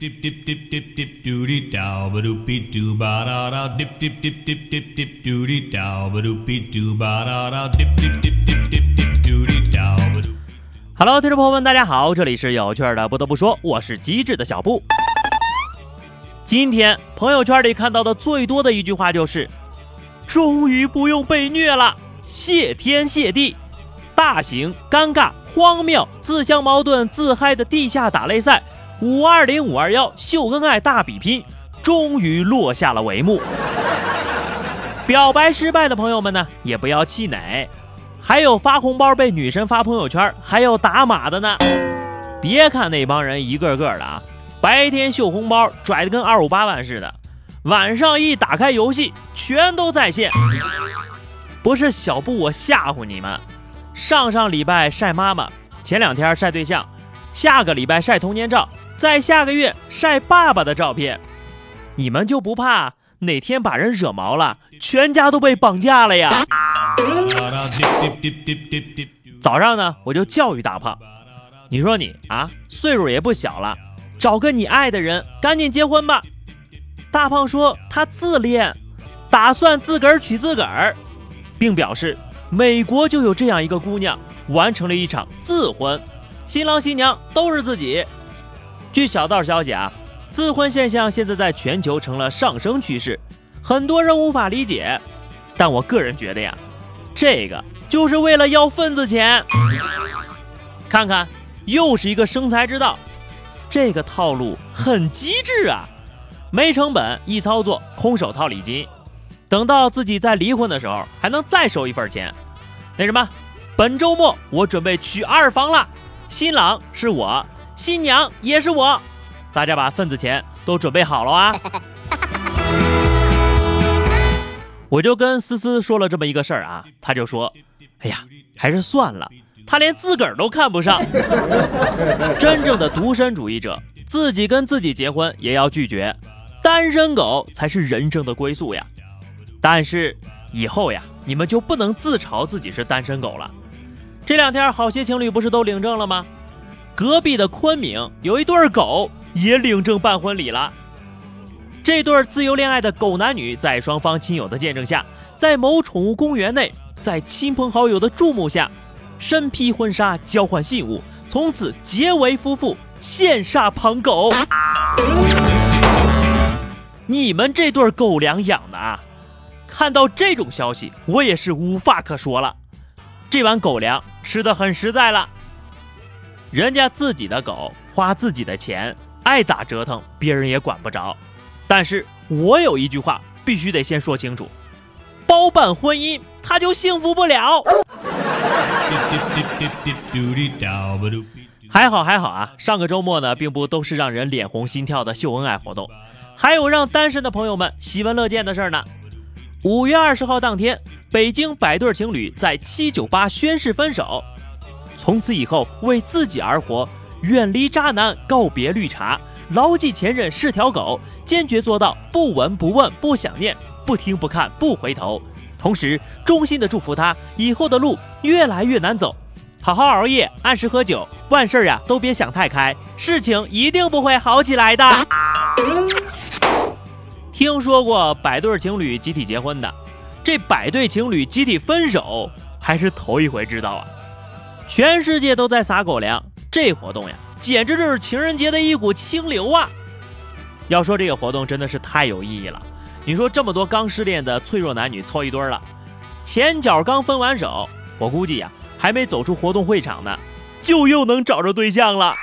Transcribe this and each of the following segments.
dip dip dip dip dip doody dow ba doop be doo ba da da dip dip dip dip dip dip doody dow ba doop be doo ba da da dip dip dip dip dip dip doody dow ba doop Hello，听众朋友们，大家好，这里是有趣的。不得不说，我是机智的小布。今天朋友圈里看到的最多的一句话就是：“终于不用被虐了，谢天谢地！”大型、尴尬、荒谬、自相矛盾、自嗨的地下打擂赛“五二零五二幺”秀恩爱大比拼，终于落下了帷幕。表白失败的朋友们呢，也不要气馁。还有发红包被女神发朋友圈，还有打码的呢。别看那帮人一个个的啊，白天秀红包拽的跟二五八万似的，晚上一打开游戏，全都在线。不是小布我吓唬你们，上上礼拜晒妈妈，前两天晒对象，下个礼拜晒童年照，在下个月晒爸爸的照片，你们就不怕哪天把人惹毛了，全家都被绑架了呀？早上呢，我就教育大胖，你说你啊，岁数也不小了，找个你爱的人，赶紧结婚吧。大胖说他自恋，打算自个儿娶自个儿，并表示美国就有这样一个姑娘，完成了一场自婚，新郎新娘都是自己。据小道消息啊，自婚现象现在在全球成了上升趋势，很多人无法理解，但我个人觉得呀，这个就是为了要份子钱。看看，又是一个生财之道，这个套路很机智啊，没成本，一操作空手套礼金，等到自己再离婚的时候，还能再收一份钱。那什么，本周末我准备娶二房了，新郎是我，新娘也是我，大家把份子钱都准备好了啊。我就跟思思说了这么一个事儿啊，他就说：“哎呀，还是算了，他连自个儿都看不上。真正的独身主义者，自己跟自己结婚也要拒绝，单身狗才是人生的归宿呀。但是以后呀，你们就不能自嘲自己是单身狗了。这两天好些情侣不是都领证了吗？隔壁的昆明有一对狗也领证办婚礼了。”这对自由恋爱的狗男女，在双方亲友的见证下，在某宠物公园内，在亲朋好友的注目下，身披婚纱交换信物，从此结为夫妇，羡煞旁狗。你们这对狗粮养的啊！看到这种消息，我也是无话可说了。这碗狗粮吃的很实在了。人家自己的狗花自己的钱，爱咋折腾，别人也管不着。但是我有一句话必须得先说清楚：包办婚姻他就幸福不了。还好还好啊，上个周末呢，并不都是让人脸红心跳的秀恩爱活动，还有让单身的朋友们喜闻乐见的事儿呢。五月二十号当天，北京百对情侣在七九八宣誓分手，从此以后为自己而活，远离渣男，告别绿茶，牢记前任是条狗，坚决做到不闻不问不想念，不听不看不回头。同时，衷心的祝福他以后的路越来越难走，好好熬夜，按时喝酒，万事呀都别想太开，事情一定不会好起来的。听说过百对情侣集体结婚的，这百对情侣集体分手还是头一回知道啊！全世界都在撒狗粮，这活动呀，简直就是情人节的一股清流啊！要说这个活动真的是太有意义了。你说这么多刚失恋的脆弱男女凑一堆了，前脚刚分完手，我估计呀、还没走出活动会场呢，就又能找着对象了。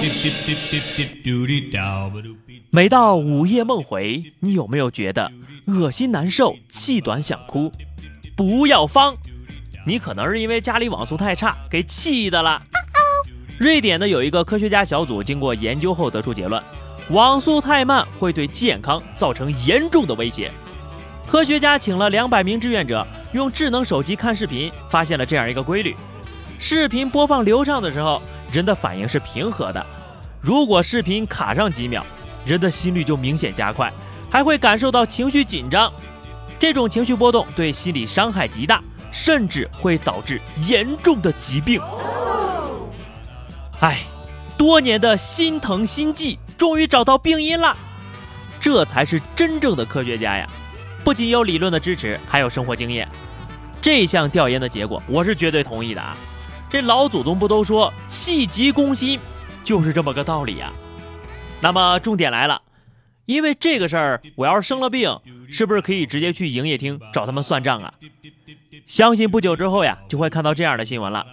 dip dip dip dip dip doody dow ba doop beep 每到午夜梦回，你有没有觉得恶心难受、气短想哭？不要慌，你可能是因为家里网速太差给气的了。瑞典的有一个科学家小组经过研究后得出结论，网速太慢会对健康造成严重的威胁。科学家请了两百名志愿者用智能手机看视频，发现了这样一个规律：视频播放流畅的时候，人的反应是平和的；如果视频卡上几秒，人的心率就明显加快，还会感受到情绪紧张。这种情绪波动对心理伤害极大，甚至会导致严重的疾病。哎，多年的心疼心悸终于找到病因了。这才是真正的科学家呀！不仅有理论的支持，还有生活经验。这项调研的结果，我是绝对同意的啊！这老祖宗不都说细急攻心，就是这么个道理呀。那么重点来了，因为这个事儿，我要是生了病，是不是可以直接去营业厅找他们算账啊？相信不久之后呀，就会看到这样的新闻了：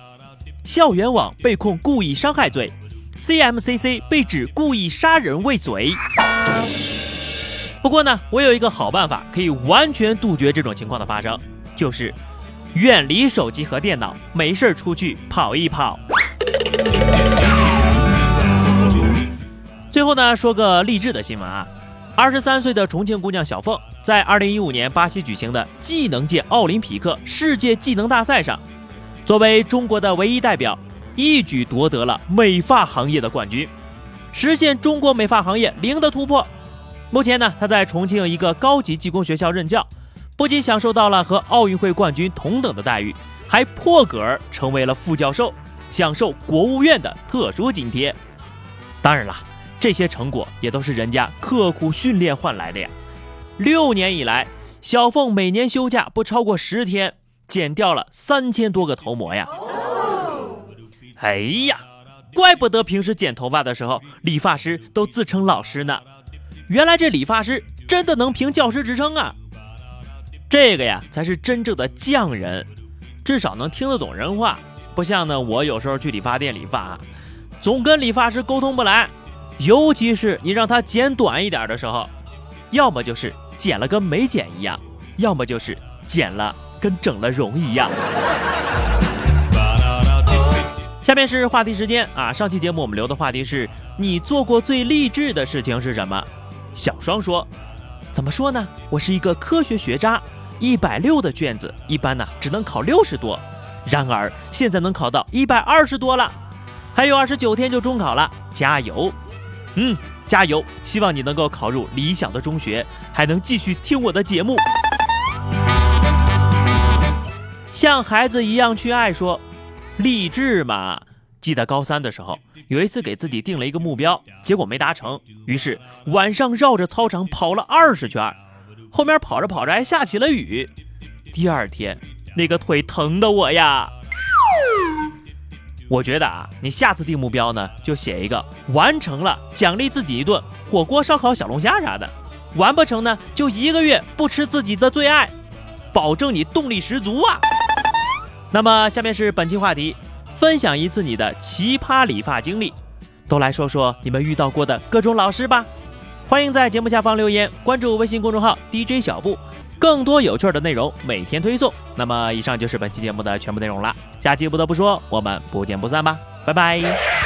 校园网被控故意伤害罪，CMCC 被指故意杀人未遂。不过呢，我有一个好办法，可以完全杜绝这种情况的发生，就是远离手机和电脑，没事出去跑一跑。最后呢，说个励志的新闻啊，二十三岁的重庆姑娘小凤，在二零一五年巴西举行的技能界奥林匹克世界技能大赛上，作为中国的唯一代表，一举夺得了美发行业的冠军，实现中国美发行业零的突破。目前呢，她在重庆一个高级技工学校任教，不仅享受到了和奥运会冠军同等的待遇，还破格成为了副教授，享受国务院的特殊津贴。当然了，这些成果也都是人家刻苦训练换来的呀。六年以来，小凤每年休假不超过十天，剪掉了三千多个头模呀。哎呀，怪不得平时剪头发的时候，理发师都自称老师呢。原来这理发师真的能评教师职称啊！这个呀才是真正的匠人，至少能听得懂人话，不像呢我有时候去理发店理发，总跟理发师沟通不来，尤其是你让他剪短一点的时候，要么就是剪了跟没剪一样，要么就是剪了跟整了容一样。下面是话题时间啊！上期节目我们留的话题是你做过最励志的事情是什么？小双说：“怎么说呢？我是一个科学学渣，一百六的卷子一般呢只能考六十多，然而现在能考到一百二十多了，还有二十九天就中考了，加油！嗯，加油！希望你能够考入理想的中学，还能继续听我的节目。像孩子一样去爱，说励志嘛。”记得高三的时候，有一次给自己定了一个目标，结果没达成，于是晚上绕着操场跑了二十圈，后面跑着跑着还下起了雨。第二天，那个腿疼的我呀！我觉得啊，你下次定目标呢，就写一个完成了，奖励自己一顿火锅、烧烤、小龙虾啥的；完不成呢，就一个月不吃自己的最爱，保证你动力十足啊！那么下面是本期话题。分享一次你的奇葩理发经历，都来说说你们遇到过的各种老师吧。欢迎在节目下方留言，关注微信公众号 DJ 小布，更多有趣的内容每天推送。那么以上就是本期节目的全部内容了，下期不得不说，我们不见不散吧，拜拜。